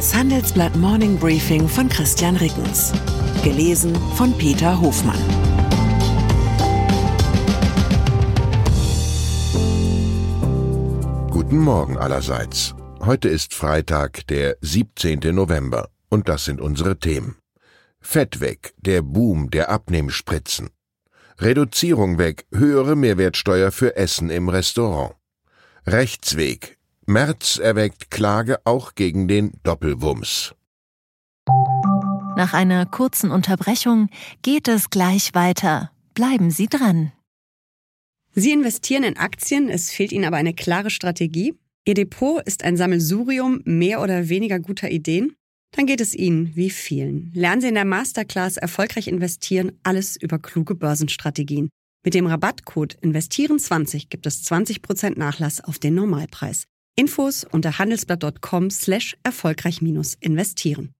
Das Handelsblatt Morning Briefing von Christian Rickens. Gelesen von Peter Hofmann. Guten Morgen allerseits. Heute ist Freitag, der 17. November, und das sind unsere Themen. Fett weg, der Boom der Abnehmspritzen. Reduzierung weg, höhere Mehrwertsteuer für Essen im Restaurant. Rechtsweg, Merz erweckt Klage auch gegen den Doppelwumms. Nach einer kurzen Unterbrechung geht es gleich weiter. Bleiben Sie dran. Sie investieren in Aktien, es fehlt Ihnen aber eine klare Strategie. Ihr Depot ist ein Sammelsurium mehr oder weniger guter Ideen. Dann geht es Ihnen wie vielen. Lernen Sie in der Masterclass erfolgreich investieren, alles über kluge Börsenstrategien. Mit dem Rabattcode Investieren20 gibt es 20% Nachlass auf den Normalpreis. Infos unter handelsblatt.com slash erfolgreich investieren.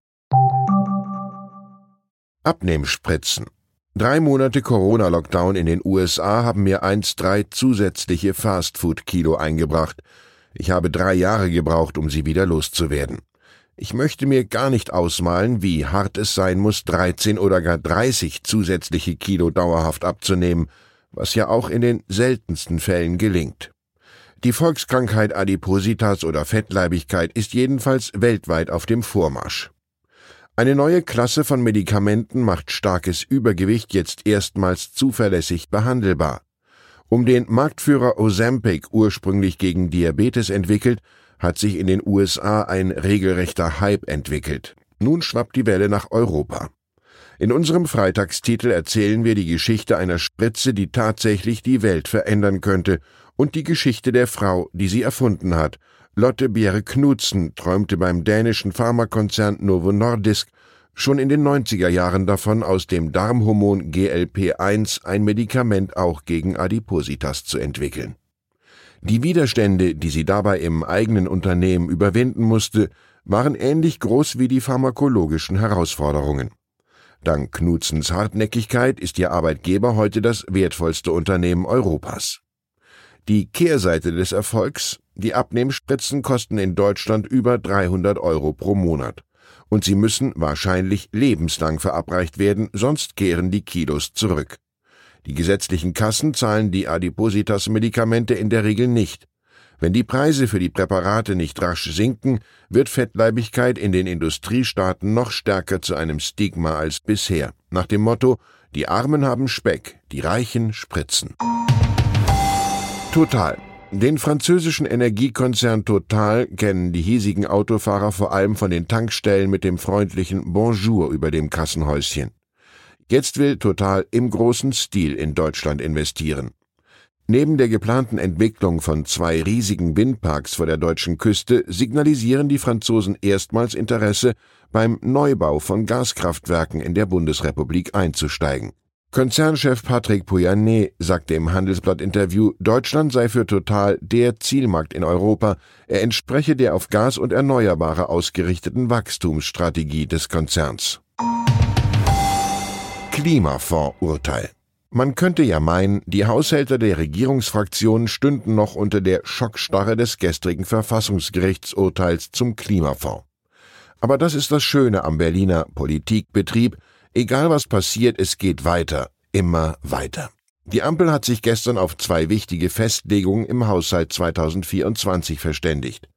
Abnehmspritzen. Drei Monate Corona-Lockdown in den USA haben mir einst drei zusätzliche Fastfood-Kilo eingebracht. Ich habe drei Jahre gebraucht, um sie wieder loszuwerden. Ich möchte mir gar nicht ausmalen, wie hart es sein muss, 13 oder gar 30 zusätzliche Kilo dauerhaft abzunehmen, was ja auch in den seltensten Fällen gelingt. Die Volkskrankheit Adipositas oder Fettleibigkeit ist jedenfalls weltweit auf dem Vormarsch. Eine neue Klasse von Medikamenten macht starkes Übergewicht jetzt erstmals zuverlässig behandelbar. Um den Marktführer Ozempic ursprünglich gegen Diabetes entwickelt, hat sich in den USA ein regelrechter Hype entwickelt. Nun schwappt die Welle nach Europa. In unserem Freitagstitel erzählen wir die Geschichte einer Spritze, die tatsächlich die Welt verändern könnte, und die Geschichte der Frau, die sie erfunden hat. Lotte Bjerre Knudsen träumte beim dänischen Pharmakonzern Novo Nordisk schon in den 90er Jahren davon, aus dem Darmhormon GLP1 ein Medikament auch gegen Adipositas zu entwickeln. Die Widerstände, die sie dabei im eigenen Unternehmen überwinden musste, waren ähnlich groß wie die pharmakologischen Herausforderungen. Dank Knudsens Hartnäckigkeit ist ihr Arbeitgeber heute das wertvollste Unternehmen Europas. Die Kehrseite des Erfolgs, die Abnehmspritzen kosten in Deutschland über 300 Euro pro Monat. Und sie müssen wahrscheinlich lebenslang verabreicht werden, sonst kehren die Kilos zurück. Die gesetzlichen Kassen zahlen die Adipositas-Medikamente in der Regel nicht. Wenn die Preise für die Präparate nicht rasch sinken, wird Fettleibigkeit in den Industriestaaten noch stärker zu einem Stigma als bisher, nach dem Motto Die Armen haben Speck, die Reichen spritzen. Total. Den französischen Energiekonzern Total kennen die hiesigen Autofahrer vor allem von den Tankstellen mit dem freundlichen Bonjour über dem Kassenhäuschen. Jetzt will Total im großen Stil in Deutschland investieren. Neben der geplanten Entwicklung von zwei riesigen Windparks vor der deutschen Küste signalisieren die Franzosen erstmals Interesse, beim Neubau von Gaskraftwerken in der Bundesrepublik einzusteigen. Konzernchef Patrick Pouyanné sagte im Handelsblatt-Interview, Deutschland sei für Total der Zielmarkt in Europa. Er entspreche der auf Gas und Erneuerbare ausgerichteten Wachstumsstrategie des Konzerns. Klimafonds-Urteil man könnte ja meinen, die Haushälter der Regierungsfraktionen stünden noch unter der Schockstarre des gestrigen Verfassungsgerichtsurteils zum Klimafonds. Aber das ist das Schöne am Berliner Politikbetrieb. Egal was passiert, es geht weiter, immer weiter. Die Ampel hat sich gestern auf zwei wichtige Festlegungen im Haushalt 2024 verständigt.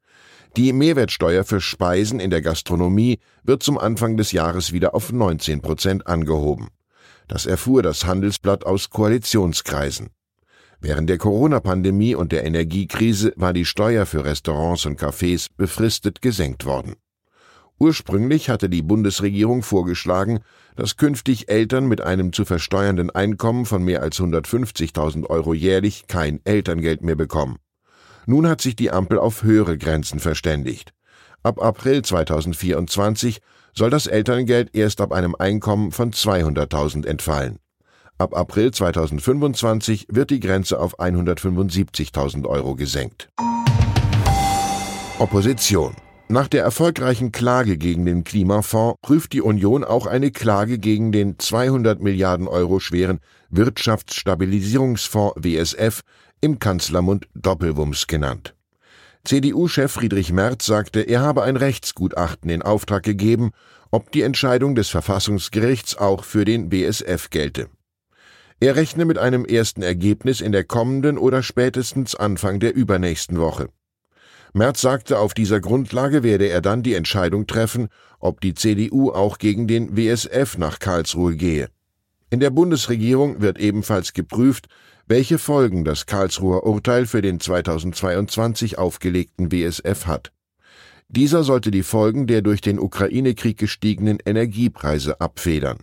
Die Mehrwertsteuer für Speisen in der Gastronomie wird zum Anfang des Jahres wieder auf 19 Prozent angehoben. Das erfuhr das Handelsblatt aus Koalitionskreisen. Während der Corona-Pandemie und der Energiekrise war die Steuer für Restaurants und Cafés befristet gesenkt worden. Ursprünglich hatte die Bundesregierung vorgeschlagen, dass künftig Eltern mit einem zu versteuernden Einkommen von mehr als 150.000 Euro jährlich kein Elterngeld mehr bekommen. Nun hat sich die Ampel auf höhere Grenzen verständigt. Ab April 2024 soll das Elterngeld erst ab einem Einkommen von 200.000 entfallen. Ab April 2025 wird die Grenze auf 175.000 Euro gesenkt. Opposition nach der erfolgreichen Klage gegen den Klimafonds prüft die Union auch eine Klage gegen den 200 Milliarden Euro schweren Wirtschaftsstabilisierungsfonds WSF, im Kanzlermund Doppelwumms genannt. CDU-Chef Friedrich Merz sagte, er habe ein Rechtsgutachten in Auftrag gegeben, ob die Entscheidung des Verfassungsgerichts auch für den BSF gelte. Er rechne mit einem ersten Ergebnis in der kommenden oder spätestens Anfang der übernächsten Woche. Merz sagte, auf dieser Grundlage werde er dann die Entscheidung treffen, ob die CDU auch gegen den WSF nach Karlsruhe gehe. In der Bundesregierung wird ebenfalls geprüft, welche Folgen das Karlsruher Urteil für den 2022 aufgelegten WSF hat. Dieser sollte die Folgen der durch den Ukraine-Krieg gestiegenen Energiepreise abfedern.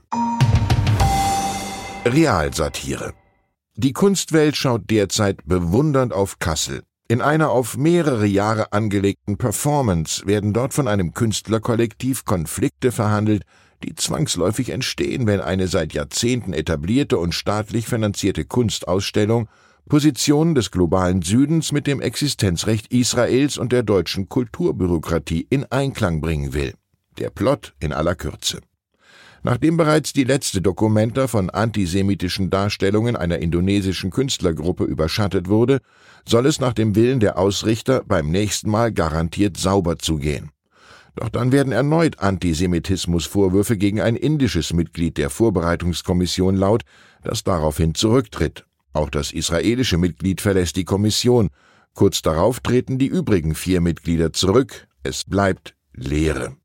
Realsatire Die Kunstwelt schaut derzeit bewundernd auf Kassel. In einer auf mehrere Jahre angelegten Performance werden dort von einem Künstlerkollektiv Konflikte verhandelt, die zwangsläufig entstehen, wenn eine seit Jahrzehnten etablierte und staatlich finanzierte Kunstausstellung Positionen des globalen Südens mit dem Existenzrecht Israels und der deutschen Kulturbürokratie in Einklang bringen will. Der Plot in aller Kürze. Nachdem bereits die letzte Dokumenta von antisemitischen Darstellungen einer indonesischen Künstlergruppe überschattet wurde, soll es nach dem Willen der Ausrichter beim nächsten Mal garantiert sauber zugehen. Doch dann werden erneut Antisemitismusvorwürfe gegen ein indisches Mitglied der Vorbereitungskommission laut, das daraufhin zurücktritt. Auch das israelische Mitglied verlässt die Kommission. Kurz darauf treten die übrigen vier Mitglieder zurück. Es bleibt Leere.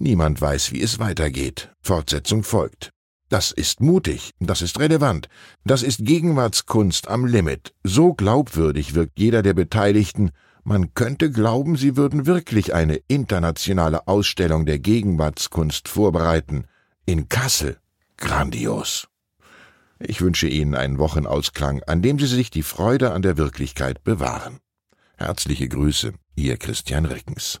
Niemand weiß, wie es weitergeht. Fortsetzung folgt. Das ist mutig, das ist relevant, das ist Gegenwartskunst am Limit. So glaubwürdig wirkt jeder der Beteiligten, man könnte glauben, sie würden wirklich eine internationale Ausstellung der Gegenwartskunst vorbereiten. In Kassel. Grandios. Ich wünsche Ihnen einen Wochenausklang, an dem Sie sich die Freude an der Wirklichkeit bewahren. Herzliche Grüße, Ihr Christian Rickens.